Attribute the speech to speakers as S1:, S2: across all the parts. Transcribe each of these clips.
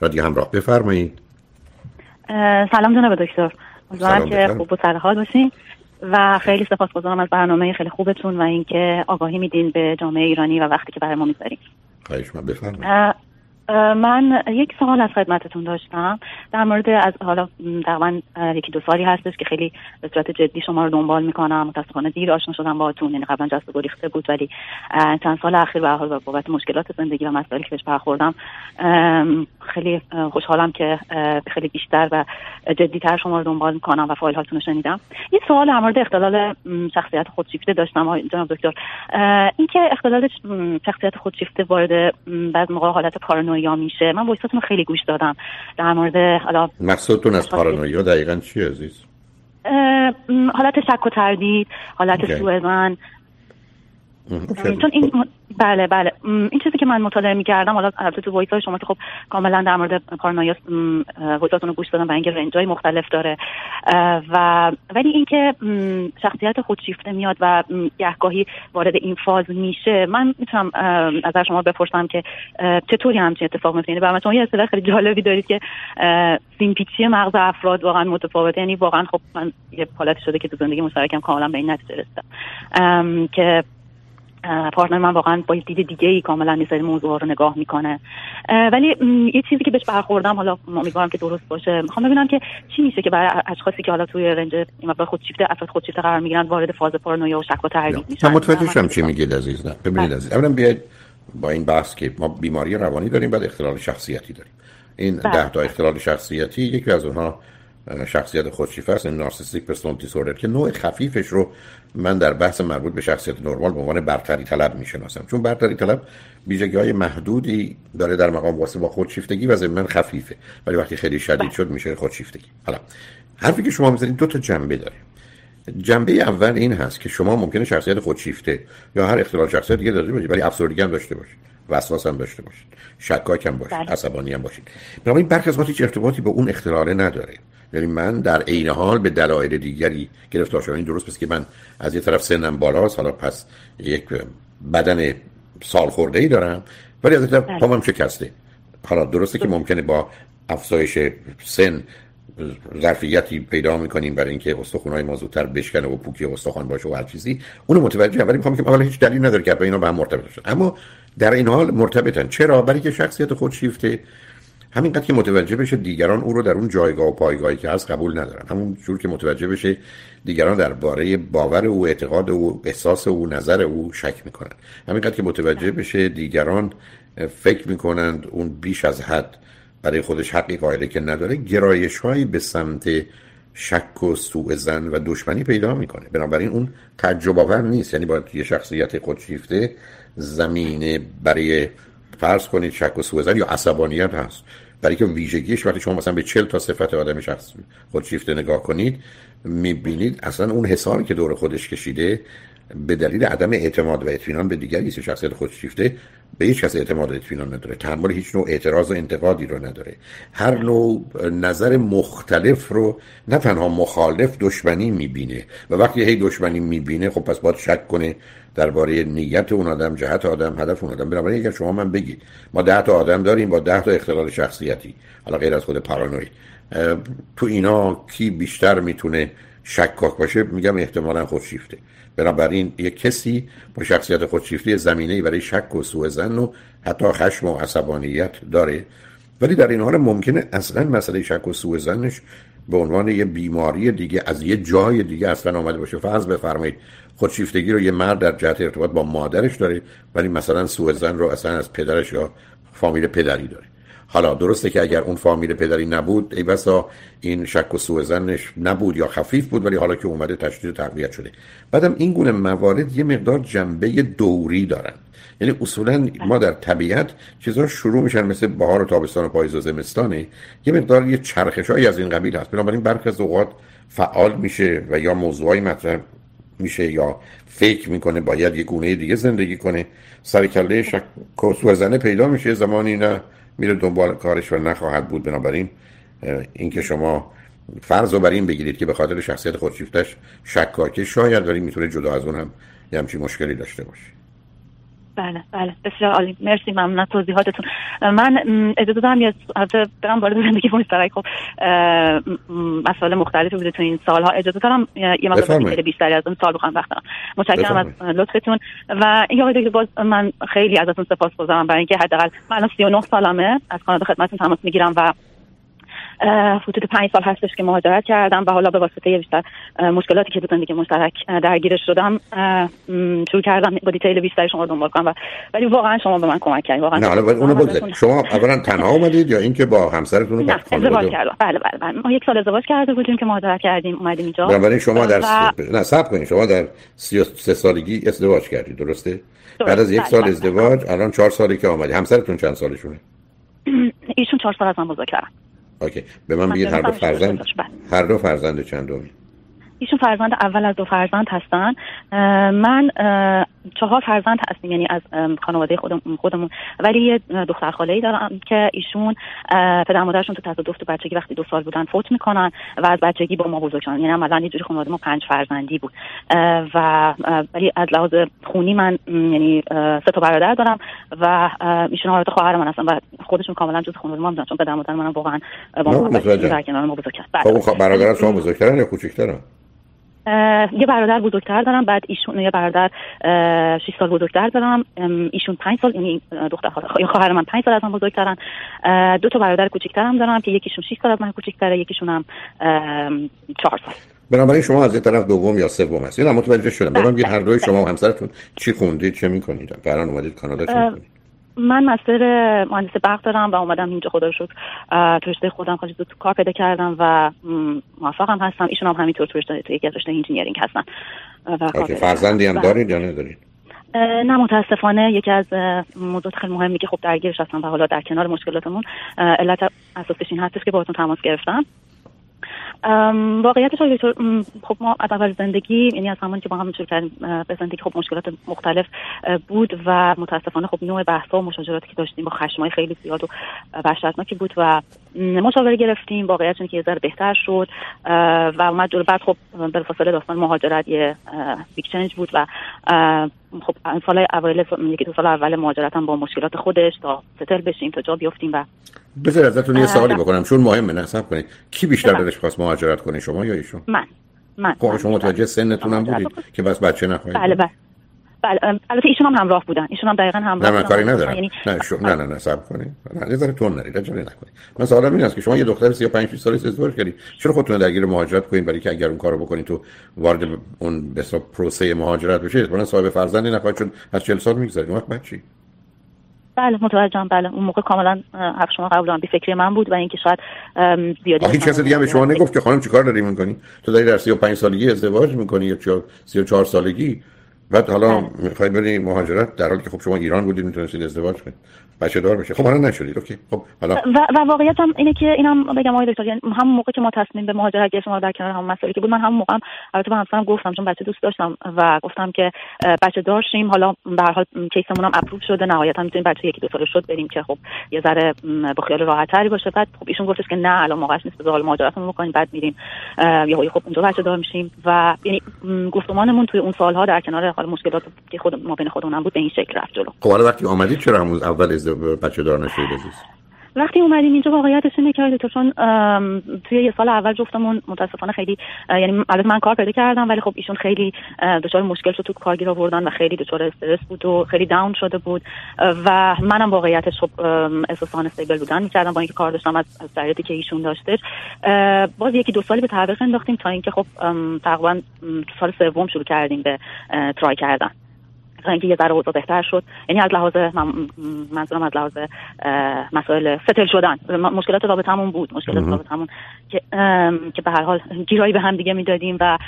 S1: رادیو همراه بفرمایید.
S2: سلام جناب دکتر. امیدوارم که خوب و سر حال باشین و خیلی سپاسگزارم از برنامه خیلی خوبتون و اینکه آگاهی میدین به جامعه ایرانی و وقتی که برای ما می‌ذارین
S1: خواهش من بفرمایید.
S2: من یک سوال از خدمتتون داشتم در مورد از حالا تقریبا یکی دو سالی هستش که خیلی به صورت جدی شما رو دنبال می‌کنم. متاسفانه دیر آشنا شدم باهاتون. یعنی قبلا جست گریخته بود ولی چند سال اخیر به حال بابت مشکلات زندگی و مسائلی که بهش برخوردم خیلی خوشحالم که خیلی بیشتر و جدیتر شما رو دنبال می‌کنم و فایل هاتون رو شنیدم. یه سوال در مورد اختلال شخصیت خودشیفته داشتم جناب دکتر. اینکه اختلال شخصیت خودشیفته وارد بعض موقع حالت پارانویا پارانویا میشه. من وایساتون خیلی گوش دادم. در مورد حالا
S1: مقصودتون از پارانویا دقیقا چی عزیز؟
S2: حالت شک و تردید حالت سوءظن این بله بله. این چیزی که من مطالعه می‌کردم حالا البته تو voice های شما که خب کاملا در مورد paranoia voice اتون رو گوش دادم و اینکه range ای مختلف داره. و ولی اینکه شخصیت خودشیفته میاد و گهگاهی وارد این فاز میشه من می‌تونم از شما بپرسم که چطوری همچین اتفاق میفته یعنی برای شما یه اصطلاح خیلی جالبی دارید که سیمپیچی مغز افراد واقعا متفاوته. یعنی واقعا خب من یه حالتی شده که تو زندگی مشترکم کاملا به این نتیجه رسیدم. که پارتنر من واقعا با دید دیگه ای کاملا این موضوع رو نگاه می‌کنه. ولی یه چیزی که بهش برخوردم حالا امیدوارم که درست باشه. می‌خوام ببینم که چی میشه که برای اشخاصی که حالا توی رنج این مقدار خودشیفته افراد خودشیفته قرار می‌گیرن وارد فاز پارانویا و شک و تردید میشن.
S1: من متوجه شدم چی میگید عزیز نه ببینید بله. عزیز. اولا بیاید با این بحث که ما بیماری روانی داریم بعد اختلال شخصیتی داریم. این بله. ده تا اختلال شخصیتی یکی از اونها شخصیت خودشیفته است نارسیسیک پرسونالیتی دیسوردر که نوع خفیفش رو من در بحث مربوط به شخصیت نرمال به عنوان برتری طلب می‌شناسم. چون برتری طلب ویژگی های محدودی داره در مقام واسه با خودشیفتگی و ضمن خفیفه. ولی وقتی خیلی شدید. شد میشه خودشیفتگی. حالا حرفی که شما می‌زنید دو تا جنبه داره. جنبه اول این هست که شما ممکنه شخصیت خودشیفته یا هر اختلال شخصیت دیگه داشته باشید ولی افسردگی هم داشته باشید وسواس هم داشته باشید شکاک هم باشید بله. عصبانی هم باشید. بنابراین برخی از هیچ ارتباطی به اون اختلال نداره. یعنی من در عین حال به دلایل دیگری گرفتار شدم. این درست پس که من از یه طرف سنم بالاست حالا پس یک بدن سال خورده ای دارم ولی از طرف بله. پامم شکسته. حالا درسته که ممکنه با افزایش سن ظرفیتی پیدا می‌کنیم برای اینکه استخونای ما زودتر بشکنه و پوکی استخوان باشه و هر چیزی. اونو متوجه ولی می‌خوام که اولا هیچ دلیل نداره که اینا به هم مرتبط باشن. اما در این حال مرتبطن. چرا؟ برای که شخصیت خودشیفته همینقدر که متوجه بشه دیگران او رو در اون جایگاه و پایگاهی که هست قبول ندارن. همون جور که متوجه بشه دیگران درباره باور او اعتقاد او احساس او نظر او شک می‌کنن. همینقدر که متوجه بشه دیگران فکر می‌کنند اون بیش از حد برای خودش حقی قائله که نداره گرایش هایی به سمت شک و سوء زن و دشمنی پیدا می‌کنه. بنابراین اون آور نیست. یعنی باید یه شخصیت خودشیفته زمینه برای فرض کنید شک و سوء یا عصبانیت هست. برای که ویژگیش وقتی شما مثلا به 40 تا صفت آدم شخص خودشیفته نگاه کنید می‌بینید اصلا اون حسابی که دور خودش کشیده به دلیل عدم اعتماد و اطمینان به دیگری است شخصیت خودشیفته به هیچ کس اعتماد و اطمینان نداره. تحمل هیچ نوع اعتراض و انتقادی رو نداره. هر نوع نظر مختلف رو نه تنها مخالف دشمنی می‌بینه و وقتی هی دشمنی می‌بینه خب پس باید شک کنه درباره نیت اون آدم جهت آدم هدف اون آدم. بنابراین اگر شما من بگید ما ده تا آدم داریم با ده تا اختلال شخصیتی حالا غیر از خود پارانوی تو اینا کی بیشتر می‌تونه شکاک باشه میگم احتمالا خودشیفته. بنابراین یک کسی با شخصیت خودشیفته زمینه برای شک و سوء زن و حتی خشم و عصبانیت داره. ولی در این حال ممکنه اصلا مسئله شک و سوء زنش به عنوان یه بیماری دیگه از یه جای دیگه اصلا آمده باشه. فرض بفرمایید خودشیفتگی رو یه مرد در جهت ارتباط با مادرش داره ولی مثلا سوء زن رو اصلا از پدرش یا فامیل پدری داره. حالا درسته که اگر اون فامیل پدری نبود ای بسا این شک و سوء زنش نبود یا خفیف بود ولی حالا که اومده تشدید تقویت شده. بعدم این گونه موارد یه مقدار جنبه دوری دارن یعنی اصولا ما در طبیعت چیزها شروع میشن مثل بهار و تابستان و پاییز و زمستانه. یه مقدار یه چرخشایی از این قبیل هست. بنابراین برخی از اوقات فعال میشه و یا موضوعی مطرح میشه یا فکر می‌کنه باید یه گونه دیگه زندگی کنه. سر کله شک و پیدا میشه. زمانی نه میره دنبال کارش و نخواهد بود. بنابراین اینکه شما فرض رو بر این بگیرید که به خاطر شخصیت خودشیفتش شکاکه شاید ولی می‌تونه جدا از اون هم یه همچین مشکلی داشته باشه.
S2: بله بله. بسیار عالی. مرسی ممنون از توضیحاتتون. من اجازه دارم یه برم وارد زندگی مشترک خب مسائل مختلفی بوده تو این سالها. اجازه دارم یه مقدار بیشتری از اون سال بخوام وقت دارم متشکرم از لطفتون. و این آقای باز من خیلی ازتون سپاسگزارم برای اینکه حداقل من 39 سالمه. از کانادا خدمتتون تماس می‌گیرم و حدود پنج سال هستش که مهاجرت کردم و حالا به واسطه بیشتر مشکلاتی که تو زندگی مشترک درگیرش شدم شروع کردم با دیتیل بیشتر شما دنبال کنم و ولی واقعا شما به من کمک کردید واقعا
S1: نه حالا اونو بگذارید شما اولا تنها اومدید یا اینکه با همسرتون
S2: نه ازدواج کردم. بله بله بله. ما یک سال ازدواج کرده بودیم که مهاجرت کردیم اومدیم اینجا.
S1: بنابراین شما در و... نه صبر کنید شما در 33 سالگی ازدواج کردید درسته؟ بعد از یک بله، سال بله. ازدواج الان چهار سالی که آمدید همسرتون چند سالشونه؟
S2: ایشون چهار سال از من بزرگترن
S1: اوکی. به من بگید هر دو فرزند هر دو فرزند چندمی
S2: ایشون فرزند اول از دو فرزند هستن. من چهار فرزند هستیم یعنی از خانواده خودم خودمون. ولی یه دختر خاله ای دارم که ایشون پدر مادرشون تو تصادف تو بچگی وقتی دو سال بودن فوت می‌کنن و از بچگی با ما بزرگ شدن یعنی عملا یه جوری خانواده ما پنج فرزندی بود. و ولی از لحاظ خونی من یعنی سه تا برادر دارم و ایشون حالت خواهر من هستن و خودشون کاملا جز خانواده ما بودن چون پدر مادر منم واقعا با ما در کنار ما بزرگ
S1: کردن خب برادر شما بزرگترن یا کوچیک‌ترن
S2: یه برادر بزرگتر دارم بعد ایشون یه برادر 6 سال بزرگتر دارم. ایشون 5 سال یعنی دختر خواهر من 5 سال از من بزرگترن. دو تا برادر کوچیکترم دارم که یکیشون 6 سال از من کوچیکتره یکیشون هم 4 سال.
S1: بنابراین شما از یه طرف دوم یا سوم هستید. متوجه شدم. بگم هر دوی شما و همسرتون چی خوندید چه می‌کنید. قرار اومدید کانادا چه می‌کنید؟
S2: من مستر مهندس برق دارم و اومدم اینجا خدا شد تو رشته خودم خیلی تو کار پیدا کردم و موفقم هستم. ایشون هم همینطور تو رشته تو یکی از رشته انجینیرینگ هستن.
S1: و فرزندی هم دارید یا ندارید؟
S2: نه متاسفانه یکی از موضوعات خیلی مهمی که خب درگیرش هستم و حالا در کنار مشکلاتمون علت اساسش این هستش که باهاتون تماس گرفتم. واقعیتش دکتر خب ما از اول زندگی یعنی از زمانی که با هم شروع کردیم به زندگی خب مشکلات مختلف بود و متاسفانه خب نوع بحث و مشاجراتی که داشتیم با خشمای خیلی زیاد و وحشتناکی بود و مشاوره گرفتیم واقعیت که یه ذره بهتر شد و اومد جلو. بعد خب بلافاصله داستان مهاجرت یه بیک بود و خب سال اول یکی دو سال اول مهاجرتم با مشکلات خودش تا ستل بشیم تا جا بیافتیم و
S1: بذار ازتون یه سوالی بکنم. چون مهمه نصب کنید. کی بیشتر دلش خواست مهاجرت کنه شما یا ایشون؟
S2: من. من.
S1: خب شما متوجه سنتون هم بودید که بس بچه نخواهید
S2: بله بله. بله البته ایشون هم همراه بودن. ایشون هم دقیقا همراه
S1: نه من کاری ندارم. یعنی... نه شو... نه نه نه صبر کنید نه ذره تون نرید عجله نکنید من سوالم این است که شما یه دختر 35 ساله ازدواج کردید چرا خودتون درگیر مهاجرت کنید برای که اگر اون کارو بکنید تو وارد اون به پروسه مهاجرت بشید؟ اصلا صاحب فرزندی نخواهید چون از 40 سال میگذرید وقت بچی
S2: بله متوجهم. بله. اون موقع کاملا حرف شما قبول بی فکری من بود و اینکه شاید زیادی
S1: هیچ کس دیگه به شما نگفت که خانم چیکار داری می‌کنی؟ تو داری در 35 سالگی ازدواج می‌کنی یا 34 سالگی؟ بعد حالا بله. می‌خواید برید مهاجرت در حالی که خب شما ایران بودید می‌تونستید ازدواج کنید بچه دار بشه خب حالا نشدید. اوکی. خب حالا
S2: و, و واقعیت هم اینه که اینم بگم آقای دکتر یعنی همون موقع که ما تصمیم به مهاجرت گرفتیم در کنار هم مسئله که بود من همون موقع هم البته با همسرم گفتم چون بچه دوست داشتم و گفتم که بچه دار شیم حالا به هر حال کیسمون هم اپروو شده نهایتا می‌تونیم بچه یکی دو سال شد بریم که خب یه ذره با خیال راحت تری باشه. بعد خب ایشون گفتش که نه الان موقعش نیست بذار مهاجرتمون بکنیم بعد میریم. یا خب اونجا بچه دار میشیم و یعنی گفتمانمون توی اون سالها در کنار حال مشکلات که خود ما بین خودمون بود به این شکل رفت جلو.
S1: خب وقتی آمدید چرا همون اول بچه دار نشدید عزیز.
S2: وقتی اومدیم اینجا واقعیتش اینه که چون توی یه سال اول جفتمون متاسفانه خیلی یعنی البته من کار پیدا کردم ولی خب ایشون خیلی دچار مشکل شد تو کارگیر آوردن و خیلی دچار استرس بود و خیلی داون شده بود. و منم واقعیتش خب احساس استیبل بودن می‌کردم با اینکه کار داشتم از از که ایشون داشتش. باز یکی دو سالی به تعویق انداختیم تا اینکه خب تقریبا سال سوم شروع کردیم به ترای کردن. اینکه یه ذره اوضاع بهتر شد. یعنی از لحاظ منظورم از لحاظ مسائل ستل شدن. مشکلات رابطمون بود. مشکلات رابطمون که که به هر حال گیرایی به هم دیگه می‌دادیم و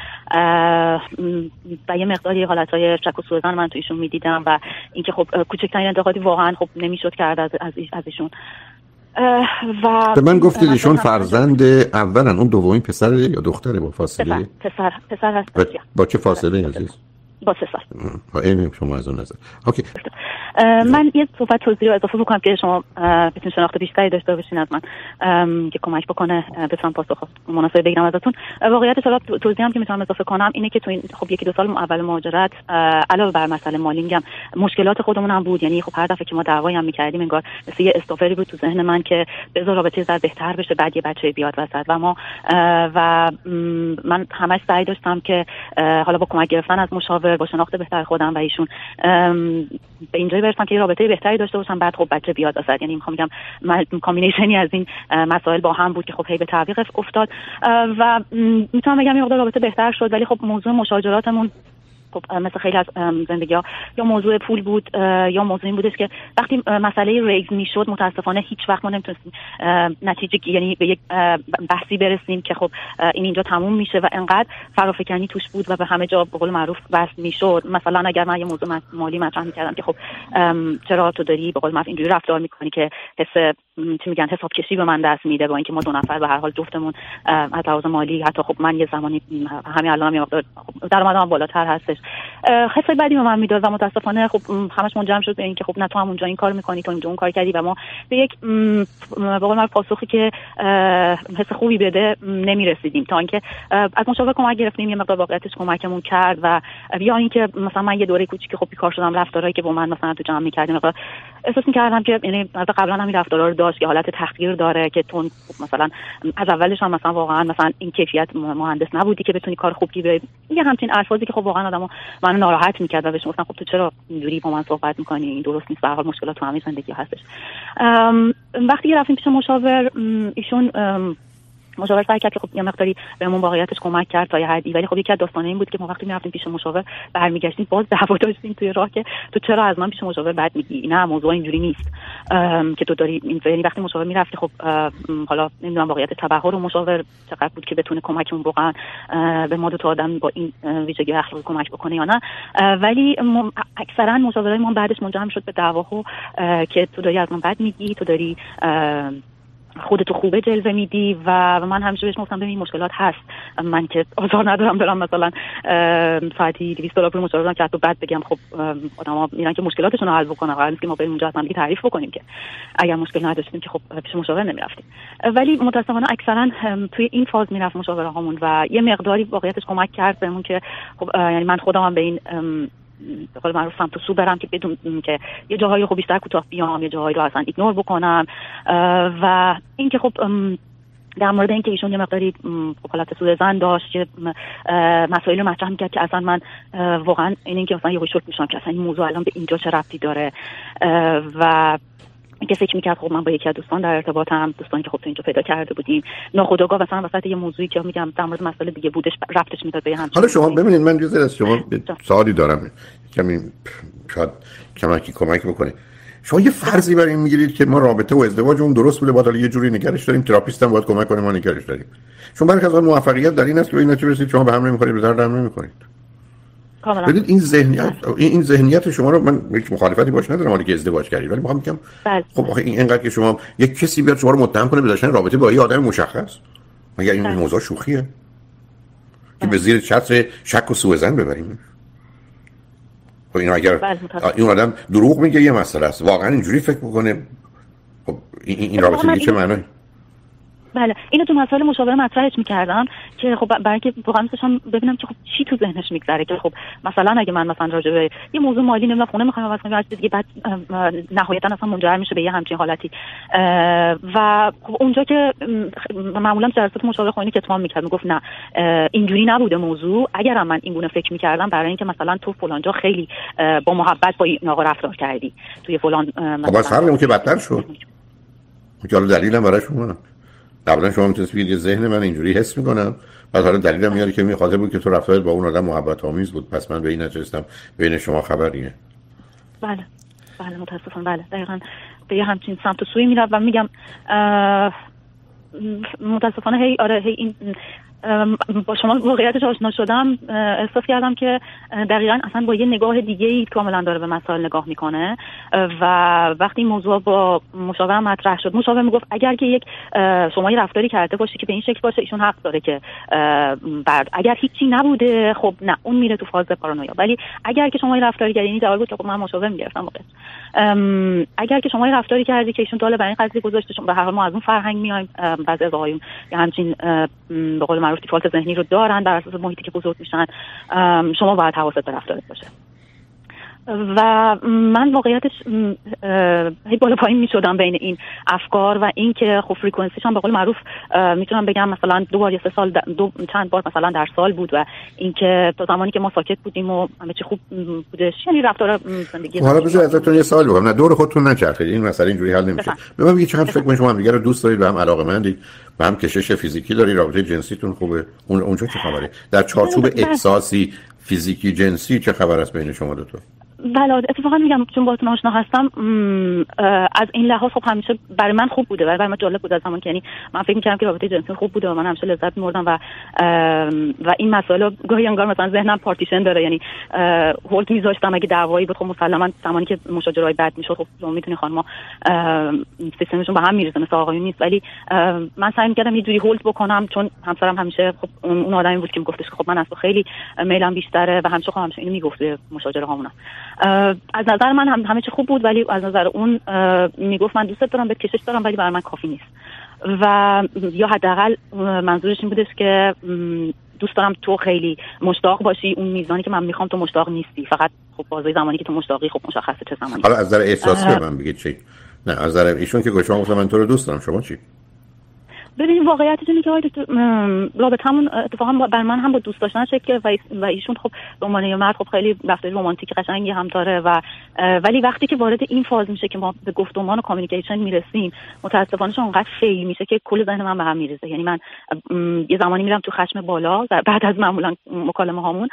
S2: و یه مقداری حالتهای چک و سوزن من تو ایشون می‌دیدم و اینکه خب کوچکترین انتقادی واقعا خب نمی‌شد کرد از از ایشون.
S1: و به من گفتید ایشون فرزند اولن اون دومین پسر یا دختره با فاصله؟
S2: پسر پسر, هست
S1: با, با چه فاصله عزیز؟
S2: با سه سال.
S1: این شما از اون نظر. اوکی.
S2: من یه صحبت توضیح رو اضافه بکنم که شما بتونید شناخت بیشتری داشته باشین از من که کمک بکنه بتونم پاسخ مناسب بگیرم ازتون. واقعیت حالا توضیح هم که می‌تونم اضافه کنم اینه که تو این خب یکی دو سال اول مهاجرت علاوه بر مسئله مالی میگم مشکلات خودمون هم بود. یعنی خب هر دفعه که ما دعوایی هم می‌کردیم انگار مثل یه استافری بود تو ذهن من که بذار رابطه زر بهتر بشه بعد یه بچه بیاد وسط. و ما و من همش سعی داشتم که حالا با کمک گرفتن از مشاور با شناخت بهتر خودم و ایشون به اینجایی برسم که رابطه بهتری داشته باشم. بعد خب بچه بیاد وسط یعنی می‌خوام بگم combination ی از این مسائل با هم بود که خب هی به تعویق افتاد. و می‌تونم بگم یه رابطه بهتر شد ولی خب موضوع مشاجراتمون خب مثل خیلی از زندگی ها یا موضوع پول بود یا موضوع این بودش که وقتی مسئله ریز می‌شد متاسفانه هیچ وقت ما نمی‌تونستیم نتیجه یعنی به یک بحثی برسیم که خب این اینجا تموم میشه و انقدر فرافکنی توش بود و به همه جا به قول معروف بسط می‌شد. مثلا اگر من یه موضوع مالی مطرح می‌کردم که خب چرا تو داری به قول معروف اینجوری رفتار می‌کنی که حس چی میگن حساب کشی به من دست میده با اینکه ما دو نفر به هر حال جفتمون از لحاظ مالی حتی خب من یه زمانی همین الان هم خب درآمدم بالاتر هستش. حس بدی به من می‌داد و متاسفانه خب همش منجر شد به اینکه خب نه تو همونجا این کار می‌کنی تو اینجا اون کار کردی و ما به یک به قول پاسخی که حس خوبی بده نمی‌رسیدیم. تا اینکه از مشاور کمک گرفتیم یه مقدار واقعیتش کمکمون کرد و یا اینکه مثلا من یه دوره کوچیک خب بیکار شدم رفتارهایی که با من مثلا تو جمع می‌کردیم احساس می‌کردم که یعنی قبلا همین رفتارا رو داشت که حالت تحقیر داره که تون مثلا از اولش هم مثلا واقعا مثلا این کیفیت مهندس نبودی که بتونی کار خوب بگیری یه همچین الفاظی که خب واقعا آدمو منو ناراحت می‌کرد و بهش گفتم خب تو چرا اینجوری با من صحبت می‌کنی؟ این درست نیست به حال مشکلات تو همه زندگی هستش. وقتی رفتیم پیش مشاور ایشون مشاور سعی کرد که خب یه مقداری بهمون واقعیتش کمک کرد تا یه حدی. ولی خب یکی از داستانه این بود که ما وقتی می‌رفتیم پیش مشاور برمیگشتیم باز دعوا داشتیم توی راه که تو چرا از من پیش مشاور بد میگی؟ نه موضوع اینجوری نیست. که تو داری این وقتی مشاور می‌رفتی خب حالا نمی‌دونم واقعیت تبهر و مشاور چقدر بود که بتونه کمکمون واقعا به ما دو آدم با این ویژگی اخلاقی کمک بکنه یا نه. ولی اکثرا مشاورای ما بعدش منجر شد به دعواها که تو داری از من بد میگی تو داری خودتو خوبه جلوه میدی و من همیشه بهش گفتم ببین مشکلات هست. من که آزار ندارم برم مثلا ساعتی 200 دلار پول مشاوره که حتی بعد بگم خب آدما میرن که مشکلاتشون رو حل بکنن. قرار که ما بریم اونجا اصلا تعریف بکنیم که اگر مشکل نداشتیم که خب پیش مشاور نمی‌رفتیم. ولی متاسفانه اکثرا توی این فاز می‌رفت مشاوره هامون و یه مقداری واقعیتش کمک کرد بهمون که خب یعنی من خودم هم به این به قول معروف تو سو برم که بدون که یه جاهایی خب بیشتر کوتاه بیام یه جاهایی رو اصلا ایگنور بکنم. و اینکه خب در مورد اینکه ایشون یه مقداری خب حالت سوء زن داشت که مسائل رو مطرح می‌کرد که اصلا من واقعا این اینکه مثلا یه شوک میشم که اصلا این موضوع الان به اینجا چه ربطی داره. و که فکر می‌کرد خب من با یکی از دوستان در ارتباطم دوستانی که خب تو اینجا پیدا کرده بودیم. ناخودآگاه مثلا وسط یه موضوعی که میگم در مورد مسئله دیگه بودش رفتش می‌داد به
S1: حالا شما ببینید من جز از شما سوالی دارم. کمی شاید کمکی کمک بکنه. شما یه فرضی برای این می‌گیرید که ما رابطه و ازدواج اون درست بوده باید یه جوری نگرش داریم. تراپیست هم باید کمک کنه ما نگرش داریم. شما از موفقیت در این است که به این نتیجه برسید شما به هم نمی‌خورید به درد هم نمی‌خورید. ببینید این ذهنیت این ذهنیت شما رو من هیچ مخالفتی باش ندارم حالی که ازدواج کردید ولی می‌خوام بگم
S2: بله.
S1: خب آخه این اینقدر که شما یک کسی بیاد شما رو متهم کنه به داشتن رابطه با یه آدم مشخص. مگر این بله. موضوع شوخیه؟ که به زیر چتر شک و سوء زن ببریم. خب این اگر بله، این آدم دروغ میگه یه مسئله است. واقعا اینجوری فکر بکنه خب این, این رابطه چه معنی
S2: بله. اینو تو مسائل مشاوره مطرحش می‌کردم که خب برای که واقعا ببینم که خب چی تو ذهنش میگذره که خب مثلا اگه من مثلا راجع به یه موضوع مالی نمی‌دونم خونه می‌خوام عوض کنم دیگه بعد نهایتا اصلا منجر میشه به یه همچین حالتی. و خب اونجا که معمولا جلسات مشاوره خونی که اتمام می‌کرد می‌گفت نه اینجوری نبوده موضوع. اگر من این گونه فکر می‌کردم برای اینکه مثلا تو فلان جا خیلی با محبت با این آقا رفتار کردی توی فلان
S1: خب مثلا که بدتر شد. که دلیلم براش قبلا شما می‌تونید بگید ذهن من اینجوری حس می‌کنم. بعد حالا دلیلم میاره که می‌خواد بود که تو رفتارت با اون آدم محبت آمیز بود. پس من به این نتیجه بین شما خبریه.
S2: بله. بله متاسفم. بله. دقیقا به یه همچین سمت و سوی میرم و میگم متاسفانه هی آره هی این با شما واقعیتش آشنا شدم احساس کردم که دقیقا اصلا با یه نگاه دیگه ای کاملا داره به مسائل نگاه می‌کنه. و وقتی موضوع با مشاورم مطرح شد مشاور می‌گفت اگر که یک شما یه رفتاری کرده باشی که به این شکل باشه ایشون حق داره که بعد اگر هیچی نبوده خب نه اون میره تو فاز پارانویا. ولی اگر که شما یه رفتاری کردی یعنی بود که خب من مشاور می‌گرفتم واقعا. اگر که شما یه رفتاری کردی که ایشون داله برای این قضیه گذاشته چون به هر حال ما از اون فرهنگ میایم بعضی از آقایون همچین به قول معروف دیفالت ذهنی رو دارن در اساس محیطی که بزرگ میشن شما باید حواست به رفتارت باشه. و من واقعیتش هی بالا پایین می شدم بین این افکار و اینکه خب فریکونسیش هم به قول معروف می‌تونم بگم مثلا دو بار یا سه سال دو چند بار مثلا در سال بود و اینکه تا زمانی که ما ساکت بودیم و همه چی خوب بودش. یعنی رفتار زندگی
S1: حالا بذار ازتون یه سوال بکنم نه دور خودتون نچرخید این مسئله اینجوری حل نمیشه. به من بگید چقدر فکر شما هم دیگه رو دوست دارید و هم علاقه و هم کشش فیزیکی داری رابطه جنسیتون خوبه. اون اونجا چه خبره؟ در چارچوب احساسی فیزیکی جنسی چه خبر است بین شما دو تا؟
S2: بله اتفاقا میگم چون باهاتون آشنا هستم از این لحاظ خب همیشه برای من خوب بوده برای من جالب بود از زمان که یعنی من فکر می‌کردم که رابطه جنسی خوب بوده و من همیشه لذت میبردم و و این مسائل گاهی انگار مثلا ذهنم پارتیشن داره یعنی هولد میذاشتم اگه دعوایی بود خب مسلما زمانی که مشاجرای بد می‌شد خب می‌تونی خانم سیستمشون به هم می‌رسه مثل آقایون نیست. ولی من سعی می‌کردم یه جوری هولد بکنم چون همسرم همیشه خب اون آدمی بود که میگفتش خب من از خیلی میلم بیشتره و همیشه خب همیشه اینو می‌گفت مشاجره از نظر من هم همه چی خوب بود ولی از نظر اون می‌گفت من دوست دارم به کشش دارم ولی برای من کافی نیست. و یا حداقل منظورش این بودش که دوست دارم تو خیلی مشتاق باشی اون میزانی که من می‌خوام تو مشتاق نیستی. فقط خب بازه زمانی که تو مشتاقی خب مشخصه چه زمانی.
S1: حالا از نظر احساسی به من بگید چی؟ نه از نظر ایشون که شما گفتم من تو رو دوست دارم شما چی؟
S2: ببینید واقعیتش اینه که رابطه همون اتفاقا بر من هم با دوست داشتن شکل و ایشون خب به عنوان یه مرد خب خیلی رفتاری رمانتیک قشنگی هم داره و ولی وقتی که وارد این فاز میشه که ما به گفتمان و کامیکیشن می‌رسیم متاسفانه اونقدر فیل میشه که کل ذهن من به هم میریزه. یعنی من یه زمانی میرم تو خشم بالا بعد از معمولا مکالمه هامون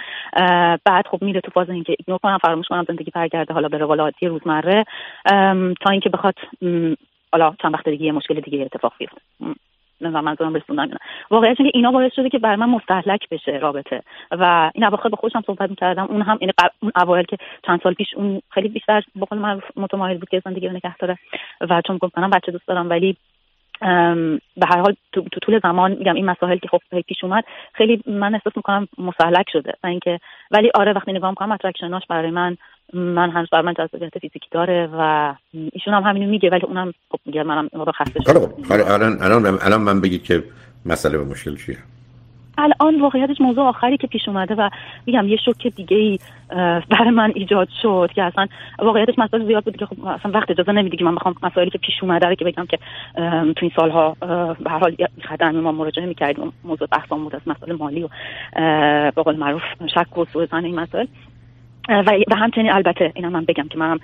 S2: بعد خب میره تو فاز اینکه ایگنور کنم فراموش کنم زندگی برگرده حالا به روالات روزمره تا اینکه بخواد حالا چند وقت دیگه یه مشکل دیگه اتفاق بیفته. منظورم رسوندن واقعیت که اینا باعث شده که برای من مستحلک بشه رابطه. و این اواخر با خودم صحبت می‌کردم. اون هم یعنی اون اوایل که چند سال پیش اون خیلی بیشتر با من متمایل بود که زندگی رو نگه داره. و چون گفتم بچه دوست دارم ولی به هر حال تو, تو طول زمان میگم این مسائل که خب پیش اومد خیلی من احساس می‌کنم مسلک شده. و اینکه ولی آره وقتی نگاه می‌کنم اترکشناش برای من من هنوز بر من جذابیت فیزیکی داره و ایشون هم همینو میگه ولی اونم خب میگه منم رو خسته شدم.
S1: الان الان الان من بگید که مسئله و مشکل چیه.
S2: الان واقعیتش موضوع آخری که پیش اومده و میگم یه شوک دیگه ای برای من ایجاد شد که اصلا واقعیتش مسائل زیاد بود که خب اصلا وقت اجازه نمیده که من بخوام مسائلی که پیش اومده رو که بگم که تو این سالها به هر حال خدمه ما مراجعه می‌کردیم موضوع بحثمون بود از مسائل مالی و به قول معروف شک و سوء این مسائل. و, و همچنین البته اینا من بگم که منم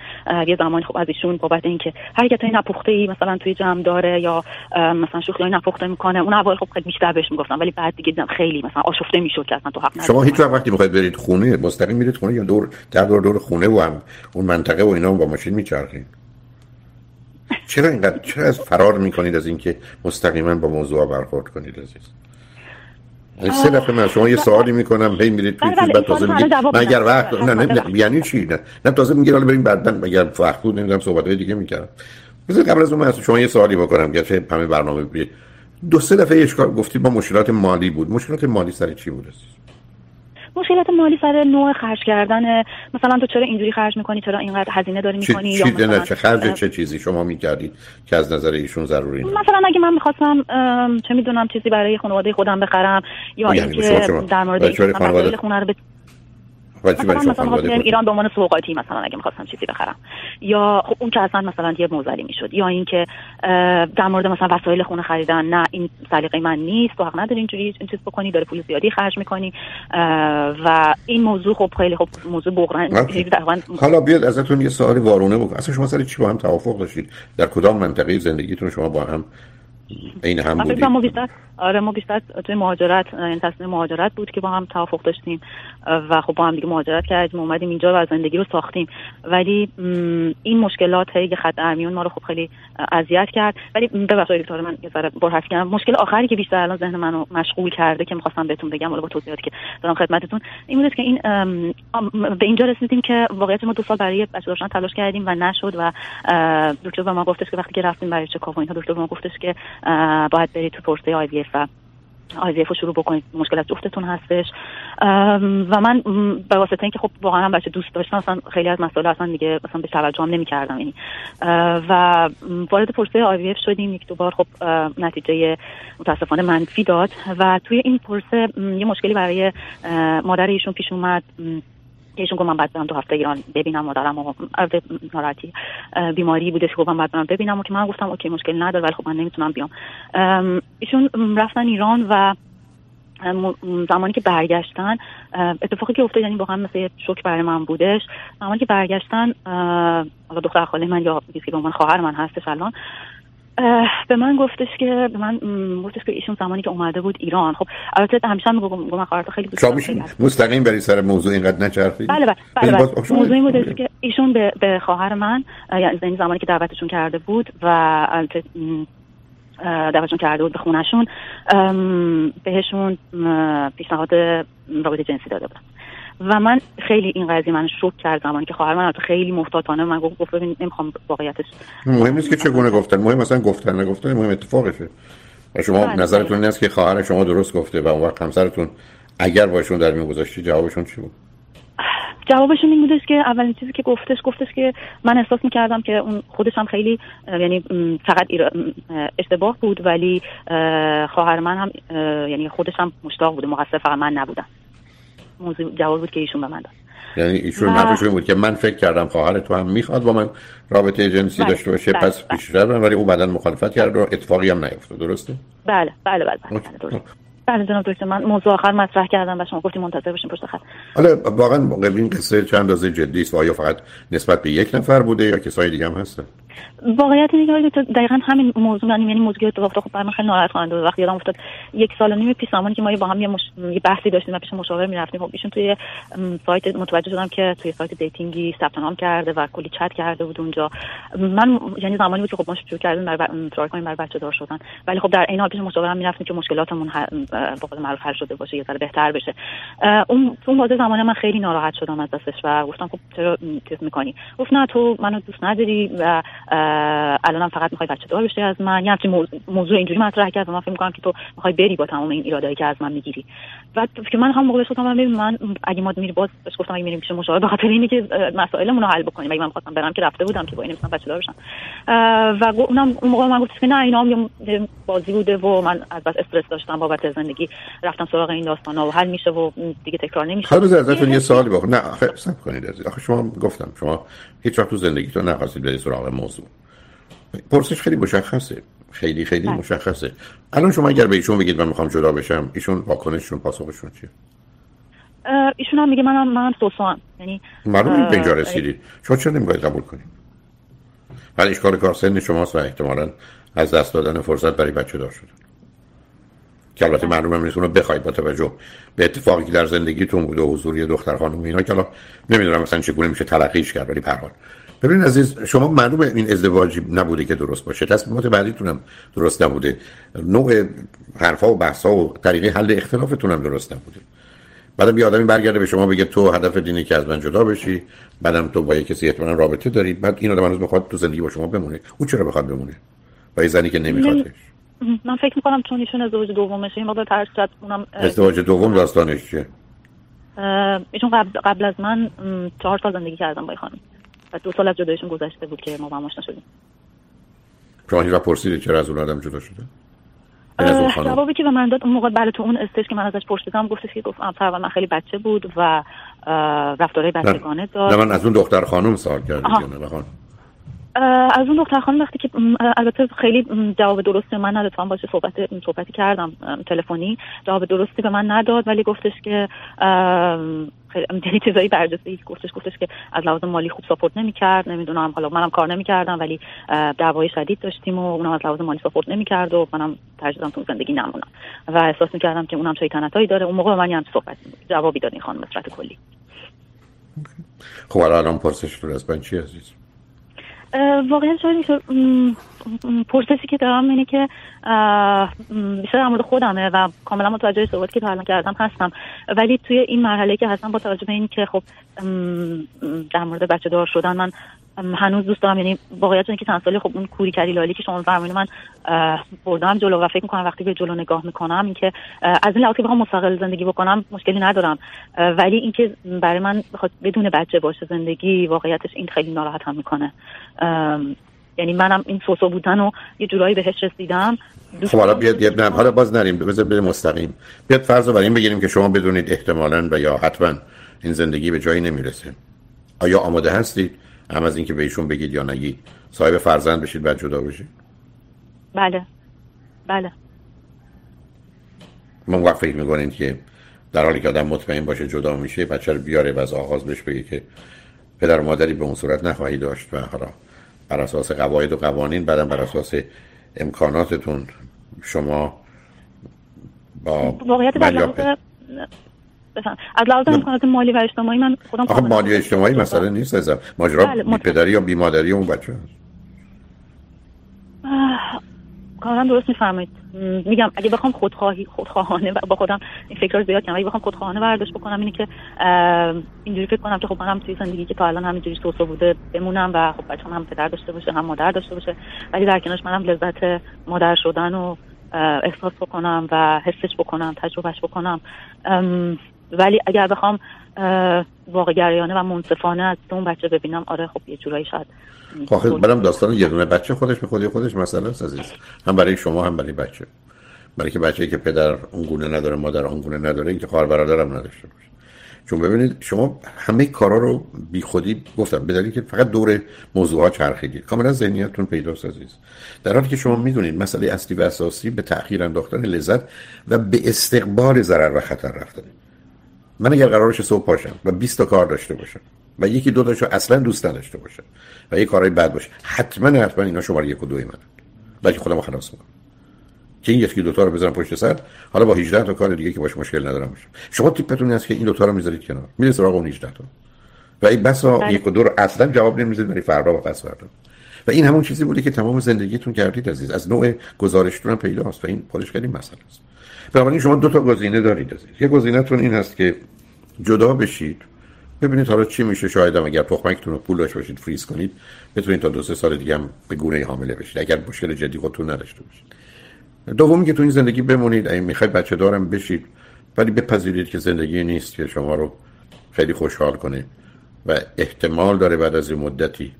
S2: یه زمانی خب از ایشون بابت اینکه حرکت نپخته ای مثلا توی جمع داره یا مثلا شوخی نپخته می‌کنه اون اول خب خیلی بیشتر بهش می‌گفتم ولی بعد دیگه دیدم خیلی مثلا آشفته می‌شد که اصلا تو حق
S1: شما هیچ وقتی می‌خواید برید خونه مستقیم میرید خونه یا دور در دور دور خونه و هم اون منطقه و اینا با ماشین میچرخید؟ چرا اینقدر چرا از فرار می‌کنید از اینکه مستقیما با موضوع برخورد کنید عزیز؟ یعنی سه دفعه من شما یه سوالی می‌کنم هی میرید توی
S2: چیز
S1: بعد تازه میگید مگر وقت نه نه یعنی چی؟ نه نه تازه میگید حالا بریم بعدا مگر وقت بود؟ نمی‌دونم صحبت های دیگه می‌کردم. بذار قبل از اون من شما یه سوالی بکنم که همه برنامه بیه دو سه دفعه اشکال گفتید با مشکلات مالی بود. مشکلات مالی سر چی بود؟
S2: مشکلات مالی سر نوع خرج کردن مثلا تو چرا اینجوری خرج می‌کنی؟ چرا اینقدر هزینه داری می‌کنی؟
S1: یا مثلا چه خرج چه چیزی؟ شما می‌کردید که از نظر ایشون ضروری
S2: نیست مثلا اگه من می‌خواستم چه می‌دونم چیزی برای خانواده خودم بخرم یا یعنی اینکه در مورد خونه رو مثلا مثلا ایران به عنوان سوغاتی مثلا اگه می‌خواستم چیزی بخرم یا خب اون که اصلا مثلا یه موزلی می‌شد. یا اینکه در مورد مثلا وسایل خونه خریدن نه این سلیقه من نیست تو حق نداری اینجوری این چیز بکنی داره پول زیادی خرج می‌کنی. و این موضوع خب خیلی خب موضوع بغرن.
S1: حالا بیاد ازتون یه سوالی وارونه بکنم اصلا شما سر چی با هم توافق داشتید؟ در کدام منطقه زندگیتون شما با هم این هم بودید؟
S2: ما بیشتر آره ما بیشتر توی مهاجرت یعنی تصمیم مهاجرت بود که با هم توافق داشتیم. و خب با هم دیگه مهاجرت کردیم اومدیم اینجا و زندگی رو ساختیم. ولی این مشکلات هی خط ارمیون ما رو خب خیلی اذیت کرد. ولی ببخشید دکتر من یه ذره برحث کردم مشکل آخری که بیشتر الان ذهن منو مشغول کرده که می‌خواستم بهتون بگم ولی با توضیحاتی که دارم خدمتتون این بود که این به اینجا رسیدیم که واقعیت ما دو سال برای بچه داشتن تلاش کردیم و نشد و دکتر به ما گفتش که وقتی که رفتیم برای چکاپ و اینها دکتر به ما گفتش که باید برید تو پرسه آی و آی رو شروع بکنید. مشکل از جفتتون هستش. و من به واسطه اینکه خب واقعا بچه دوست داشتم اصلا خیلی از مسائل اصلا دیگه اصلا به توجه هم نمی‌کردم یعنی. و وارد پرسه آی شدیم یک دوبار خب نتیجه متاسفانه منفی داد. و توی این پرسه یه مشکلی برای مادر ایشون پیش اومد. ایشون گفت من بعد برم دو هفته ایران ببینم مادرم و ناراحتی بیماری که گفتم بعد برم ببینم. و که من گفتم اوکی مشکل نداره ولی خب من نمی‌تونم بیام. ایشون رفتن ایران و زمانی که برگشتن اتفاقی که افتاد یعنی واقعا مثل شوک برای من بودش. زمانی که برگشتن حالا دختر خاله من یا که به عنوان خواهر من هستش الان به من گفتش که به من گفتش که ایشون زمانی که اومده بود ایران. خب البته همیشه هم گفتم من خواهرت خیلی
S1: دوست مستقیم بری سر موضوع اینقدر نچرخید
S2: بله بله, بله, بله. موضوع این بودش که ایشون به, به خواهر من یعنی زمانی که دعوتشون کرده بود و البته دعوتشون کرده بود به خونشون بهشون پیشنهاد رابطه جنسی داده بودن. و من خیلی این قضیه من شوک کرد زمانی که خواهر من خیلی محتاطانه من گفت گفت نمی‌خوام واقعیتش.
S1: مهم نیست که چگونه گفتن مهم مثلا گفتن نگفتن مهم اتفاقشه. و شما بله. نظرتون این است که خواهر شما درست گفته و اون وقت همسرتون اگر باشون در میون گذاشتی جوابشون چی بود؟
S2: جوابشون این بودش که اولین چیزی که گفتش گفتش که من احساس می‌کردم که اون خودش هم خیلی یعنی فقط اشتباه بود ولی خواهر من هم یعنی خودش هم مشتاق بوده مقصر فقط من نبودم. موضوع جواب بود که ایشون به من داد
S1: یعنی ایشون حرفشون بود که من فکر کردم خواهر تو هم می‌خواد با من رابطه جنسی بله. داشته باشه بله. پس بله. پیش ولی او بعدا مخالفت کرد و اتفاقی هم نیفتاد درسته
S2: بله بله بله, بله, بله درسته بله جناب دکتر من موضوع آخر مطرح کردم و شما گفتیم منتظر باشیم پشت خط
S1: حالا واقعا این قصه چه اندازه جدی است و آیا فقط نسبت به یک نفر بوده یا کسای دیگه هم هستن
S2: واقعیت اینه که دقیقا همین موضوع یعنی, یعنی موضوع اتفاق خب برام خیلی ناراحت کننده وقتی یادم افتاد یک سال و نیم پیش زمانی که ما با هم یه, مش... یه بحثی داشتیم و پیش مشاور می‌رفتیم. خب ایشون توی سایت متوجه شدم که توی سایت dating ی ثبت نام کرده و کلی چت کرده بود اونجا. من یعنی زمانی بود که خب ما شروع کردیم برای try کنیم برای بچه دار شدن. ولی خب در این حال پیش مشاورم می‌رفتیم که مشکلاتمون به قول معروف حل شده باشه یه ذره بهتر بشه. اون تو اون زمانی من خیلی ناراحت شدم از دستش و گفتم خب چرا چیز می‌کنی؟ گفت نه تو منو دوست نداری و الانم فقط می‌خوای بچه دار بشی از من. یه موضوع, اینجوری مطرح کرد و من فکر می‌کنم که تو می‌خوای بری با تمام این ایرادایی که از من می‌گیری. و که من هم موقع گفتم من من اگه ما میری باز بهش گفتم اگه میریم پیش مشاور به خاطر اینه که مسائلمون رو حل بکنیم. اگه من خواستم برم که رفته بودم که با این مثلا بچه دار بشم. و اونم اون موقع من گفت که نه اینا هم بازی بوده و من از بس استرس داشتم بابت زندگی. رفتم سراغ این داستانا و حل میشه و دیگه تکرار نمیشه.
S1: حالا ازتون یه سوالی بکنم نه آخه صبر کنید آخه شما گفتم شما هیچ وقت تو زندگیتون نخواستید برید سراغ موضوع پرسش خیلی مشخصه. خیلی خیلی بله. مشخصه. الان شما اگر به ایشون بگید من می‌خوام جدا بشم ایشون واکنششون پاسخشون چیه؟
S2: ایشون هم میگه منم من سوسوام یعنی
S1: معلومه به اینجا رسیدید. شما چرا نمی‌گوید قبول کنید؟ ولی اشکال کار سن شماست و احتمالا از دست دادن فرصت برای بچه دار شدن. که البته بله. معلومه نیست اونو بخواید با توجه به اتفاقی که در زندگیتون بوده و حضوری دختر خانم اینا که الان نمی‌دونم مثلا چگونه میشه تلقیش کرد ولی پر ببین عزیز شما معلومه این ازدواجی نبوده که درست باشه. تصمیمات بعدیتون هم درست نبوده. نوع حرفا و بحثا و طریقه حل اختلافتون هم درست نبوده. بعدم یه آدمی برگرده به شما بگه تو هدف دینی که از من جدا بشی بعدم تو با کسی احتمالاً رابطه داری بعد این آدم هنوز بخواد تو زندگی با شما بمونه. او چرا بخواد بمونه؟ با یه زنی که نمیخوادش
S2: من فکر می‌کنم چون ایشون ازدواج دومشه این مقدار ترس اونم
S1: ازدواج دوم داستانش چیه؟
S2: ایشون قبل, قبل از من چهار سال زندگی کردم با خانم. و دو سال از جدایشون گذشته بود که ما با هم آشنا شدیم.
S1: شما هیچ پرسیدید چرا از اون آدم جدا شده؟
S2: جوابی که به من داد اون موقع بله تو اون استش که من ازش پرسیدم گفتش که گفت تقریبا من خیلی بچه بود و رفتارهای بچگانه داشت.
S1: من از اون دختر خانم سوال کردم
S2: از اون دختر خانم وقتی که البته خیلی جواب درستی من نداد. من باشه صحبت صحبتی کردم تلفنی. جواب درستی به من نداد ولی گفتش که خیلی چیزایی برجسته گفتش گفتش که از لحاظ مالی خوب ساپورت نمی‌کرد. نمی‌دونم حالا منم کار نمی‌کردم ولی دعوای شدید داشتیم و اونم از لحاظ مالی ساپورت نمی‌کرد و منم ترجیح تو زندگی نمونم و احساس می‌کردم که اونم شیطنتایی داره. اون موقع به من یه صحبت جوابی داد این خانم کلی.
S1: خب الان پرسش تو چی عزیز
S2: واقعا شاید پرسشی که دارم اینه که بیشتر در مورد خودمه و کاملا متوجه صحبت که تا الان کردم هستم. ولی توی این مرحله که هستم با توجه به این که خب در مورد بچه دار شدن من هنوز دوست دارم یعنی واقعیت اینه که چند سالی خب اون کوری کری لالی که شما فرمودید من بردم جلو و فکر می‌کنم وقتی به جلو نگاه می‌کنم اینکه از این لحاظ که بخوام مستقل زندگی بکنم مشکلی ندارم. ولی اینکه برای من بخواد بدون بچه باشه زندگی واقعیتش این خیلی ناراحت هم می‌کنه یعنی منم این سوسو بودن و یه جورایی بهش رسیدم.
S1: خب حالا بیاد نه حالا باز نریم. بذار بریم مستقیم. بیاد فرض رو این بگیریم که شما بدونید احتمالاً و یا حتما این زندگی به جایی نمی‌رسه. آیا آماده هستید؟ هم از اینکه بهشون بگید یا نگید. صاحب فرزند بشید بعد جدا بشید.
S2: بله. بله.
S1: من وقت فکر می‌کنید که در حالی که آدم مطمئن باشه جدا میشه بچه رو بیاره و از آغاز بهش بگه که پدر و مادری به اون صورت نخواهی داشت و حالا بر اساس قواعد و قوانین بعدم بر اساس امکاناتتون شما با
S2: واقعیت از لحاظ امکانات مالی و اجتماعی من خودم
S1: آخه مالی و اجتماعی مسئله نیست ازم ماجرا بله پدری یا بی مادری اون بچه هست.
S2: کاملا درست میفرمایید. میگم اگه بخوام خودخواهی خودخواهانه و با خودم این فکر رو زیاد کنم اگه بخوام خودخواهانه برداشت بکنم اینه که اینجوری فکر کنم که خب منم توی زندگی که تا الان همینجوری سوسو بوده بمونم و خب بچه‌م هم پدر داشته باشه هم مادر داشته باشه ولی در کنارش منم لذت مادر شدن و احساس بکنم و حسش بکنم تجربهش بکنم. ولی اگر بخوام واقعگریانه و منصفانه از اون بچه ببینم آره خب یه جورایی شاید
S1: خب برام داستان یه دونه بچه خودش به خودی خودش مسئله است هم برای شما هم برای بچه. برای که بچه‌ای که پدر اون گونه نداره مادر اون گونه نداره اینکه خواهر برادرم نداشته باشه. چون ببینید شما همه کارا رو بی خودی گفتم. بدونید که فقط دور موضوع ها کاملا ذهنیتتون پیداست عزیز. در حالی که شما می‌دونید مسئله اصلی و اساسی به تأخیر انداختن لذت و به استقبال ضرر و خطر رفتنه. من اگر قرارش صبح پاشم و 20 تا کار داشته باشم و یکی دو تاشو اصلا دوست نداشته باشم و یه کارهای بد باشه حتما حتما اینا شماره یک و دوی منن بلکه خودم خلاص می‌کنم. که این یکی دو تا رو بزنم پشت سر حالا با 18 تا کار دیگه که باش مشکل ندارم باشه شما تیپتون است که این دو تا رو می‌ذارید کنار. میره سراغ اون 18 تا. و این بسا بله. یک و دو رو اصلا جواب نمی‌دید برای فردا و پس فردا و این همون چیزی بوده که تمام زندگیتون کردید عزیز. از نوع گزارشتون هم پیداست و این خودش خیلی مسئله است. بنابراین شما دو تا گزینه دارید یک گزینهتون این هست که جدا بشید ببینید حالا چی میشه. شاید هم اگر تخمکتون رو پول داشته باشید فریز کنید بتونید تا دو سه سال دیگه هم به گونه حامله بشید. اگر مشکل جدی خودتون نداشته باشید. دومی که تو این زندگی بمونید اگه می‌خواید بچه دارم بشید ولی بپذیرید که زندگی نیست که شما رو خیلی خوشحال کنه و احتمال داره بعد از این مدتی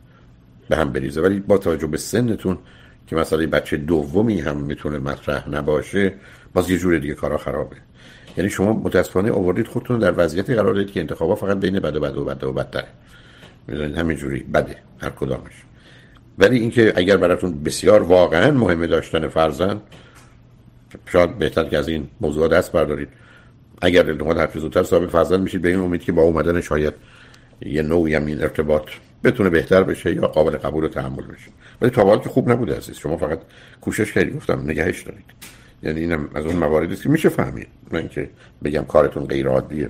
S1: به هم بریزه. ولی با توجه به سنتون که مثلا بچه دومی هم می‌تونه مطرح نباشه باز یه جور دیگه کارا خرابه. یعنی شما متاسفانه آوردید خودتون در وضعیتی قرار دادید که انتخابا فقط بین بد و بد و بد و بدتره. می‌دونید همینجوری بده. هر کدامش. ولی اینکه اگر براتون بسیار واقعا مهمه داشتن فرزند شاید بهتر که از این موضوع دست بردارید. اگر دلتون هر زودتر صاحب فرزند میشید به این امید که با اومدن شاید یه نوعی هم این ارتباط بتونه بهتر بشه یا قابل قبول و تحمل بشه. ولی تا که خوب نبوده عزیز. شما فقط کوشش کردید. گفتم نگهش دارید. یعنی اینم از اون مواردی است که میشه فهمید. من که بگم کارتون غیر عادیه.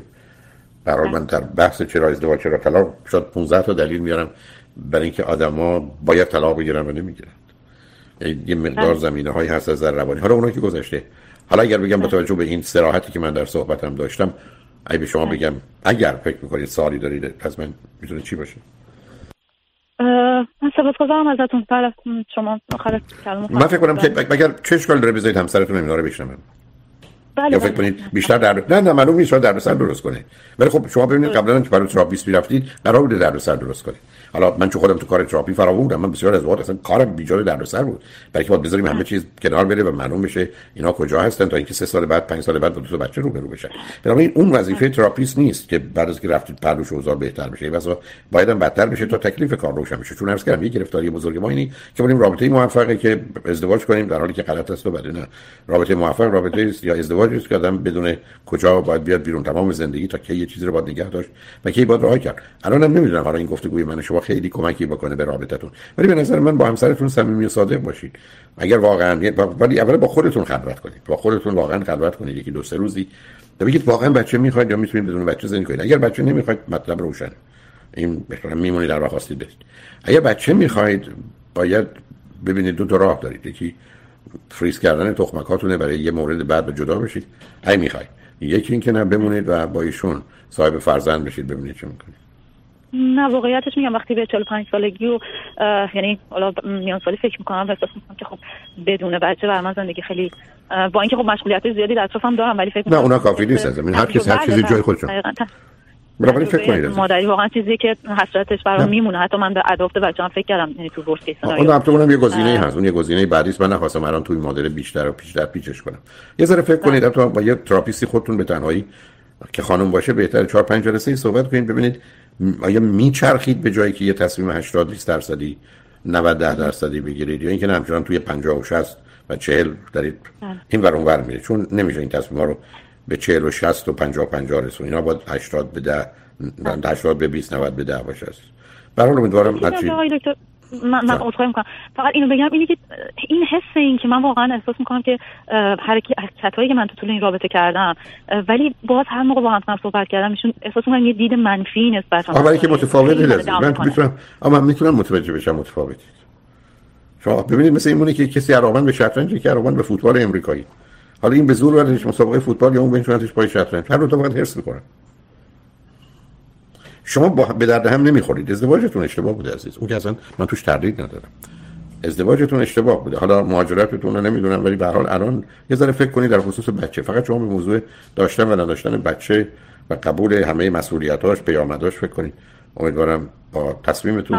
S1: برای من در بحث چرا ازدواج چرا طلاق شاید 15 تا دلیل میارم برای اینکه آدما باید طلاق بگیرن و نمی‌گیرن. یعنی یه مقدار بله. زمینه هایی هست از روانی. حالا اونایی که گذشته. حالا اگر بگم با توجه به این سراحتی که من در صحبتم داشتم اگه به شما بله. بگم اگر فکر می‌کنید سالی دارید از من می‌تونه چی باشه.
S2: من سپاسگزارم ازتون بله شما آخر کلمه
S1: من فکر کنم که اگر چه اشکال داره بذارید همسرتون اینا رو بشنوم
S2: بله
S1: یا فکر
S2: بله.
S1: کنید بیشتر در نه نه معلوم نیست در سر درست کنه. ولی خب شما ببینید قبلا که برای تراپیست می‌رفتید قرار بوده در سر درست کنید حالا من چون خودم تو کار تراپی فراوون من بسیار از وقت اصلا کارم بیجار دردسر بود. برای که باید بذاریم همه چیز کنار بره و معلوم بشه اینا کجا هستن تا اینکه سه سال بعد پنج سال بعد با دو بچه رو برو بشن. بنابراین اون وظیفه تراپیست نیست که بعد از که رفتید پرلوش اوضاع بهتر بشه. واسه باید هم بدتر بشه تا تکلیف کار روشن بشه. چون عرض کردم یه گرفتاری بزرگ ما اینی که بریم رابطه موفقه که ازدواج کنیم در حالی که غلط است و بعد نه. رابطه موفق رابطه است یا ازدواج است که آدم بدون کجا باید بیاد بیرون. تمام زندگی تا که یه چیزی رو باید نگه داشت و کی باید راه کرد. الانم نمی‌دونم حالا این گفتگوی من شما خیلی کمکی بکنه به رابطتون. ولی به نظر من با همسرتون صمیمی و صادق باشید اگر واقعا ولی اول با خودتون خلوت کنید. با خودتون واقعا خلوت کنید. یکی دو سه روزی. بگید واقعا بچه می‌خواید یا می‌تونید بدون بچه زندگی کنید. اگر بچه نمی‌خواید مطلب روشن. این بهتره میمونید در خواستید برید. اگر بچه می‌خواید باید ببینید دو تا راه دارید. یکی فریز کردن تخمکاتونه برای یه مورد بعد به جدا بشید. هی می‌خواید. یکی اینکه نه بمونید و با ایشون صاحب فرزند بشید ببینید چه می‌کنید.
S2: نه واقعیتش میگم وقتی به 45 سالگی و یعنی حالا میان سالی فکر می‌کنم و احساس می‌کنم که خب بدون بچه بر من زندگی خیلی با اینکه خب مشغولیت زیادی در اطرافم دارم ولی فکر
S1: نه اونا کافی نیست از هر کس هر چیزی جای خودش بنابراین فکر کنید
S2: مادری واقعا چیزی که حسرتش برام میمونه. حتی من به اداپت بچه‌ام فکر کردم یعنی تو ورست کیس
S1: اون البته اونم یه گزینه هست. اون یه گزینه بعدی است. من نخواستم الان توی مدل بیشتر و پیشتر پیچش کنم. یه ذره فکر کنید. حتی با یه تراپیستی خودتون به تنهایی که خانم باشه بهتر 4 5 جلسه صحبت کنید. ببینید آیا میچرخید به جایی که یه تصمیم 80 20 درصدی 90 10 درصدی بگیرید یا اینکه همچنان توی 50 و 60 و 40 دارید این ور اون ور میره. چون نمیشه این تصمیم رو به 40 و 60 و 50 50 رسون اینا باید 80 به 10 80 به 20 90 به 10 باشه. برای امیدوارم هرچی
S2: من من عذرخواهی می‌کنم. فقط اینو بگم اینه که این حس این که من واقعا احساس می‌کنم که حرکت هایی که من تو طول این رابطه کردم ولی باز هر موقع با هم صحبت کردم ایشون احساس می‌کنم یه دید منفی نسبت
S1: آها ولی که متفاوته لازم من می‌تونم اما من می‌تونم متوجه بشم متفاوتید شما ببینید مثل این که کسی علاقمند به شطرنج که علاقمند به فوتبال امریکایی. حالا این به زور وردش مسابقه فوتبال یا اون بنشونتش پای شطرنج. هر دو تا فقط حرص می‌کنن شما به درد هم نمی‌خورید. ازدواجتون اشتباه بوده عزیز. اون که اصلا من توش تردید ندارم. ازدواجتون اشتباه بوده. حالا مهاجرتتون رو نمی‌دونم ولی به حال الان یه ذره فکر کنید در خصوص بچه. فقط شما به موضوع داشتن و نداشتن بچه و قبول همه مسئولیتاش پیامداش فکر کنید. امیدوارم با تصمیمتون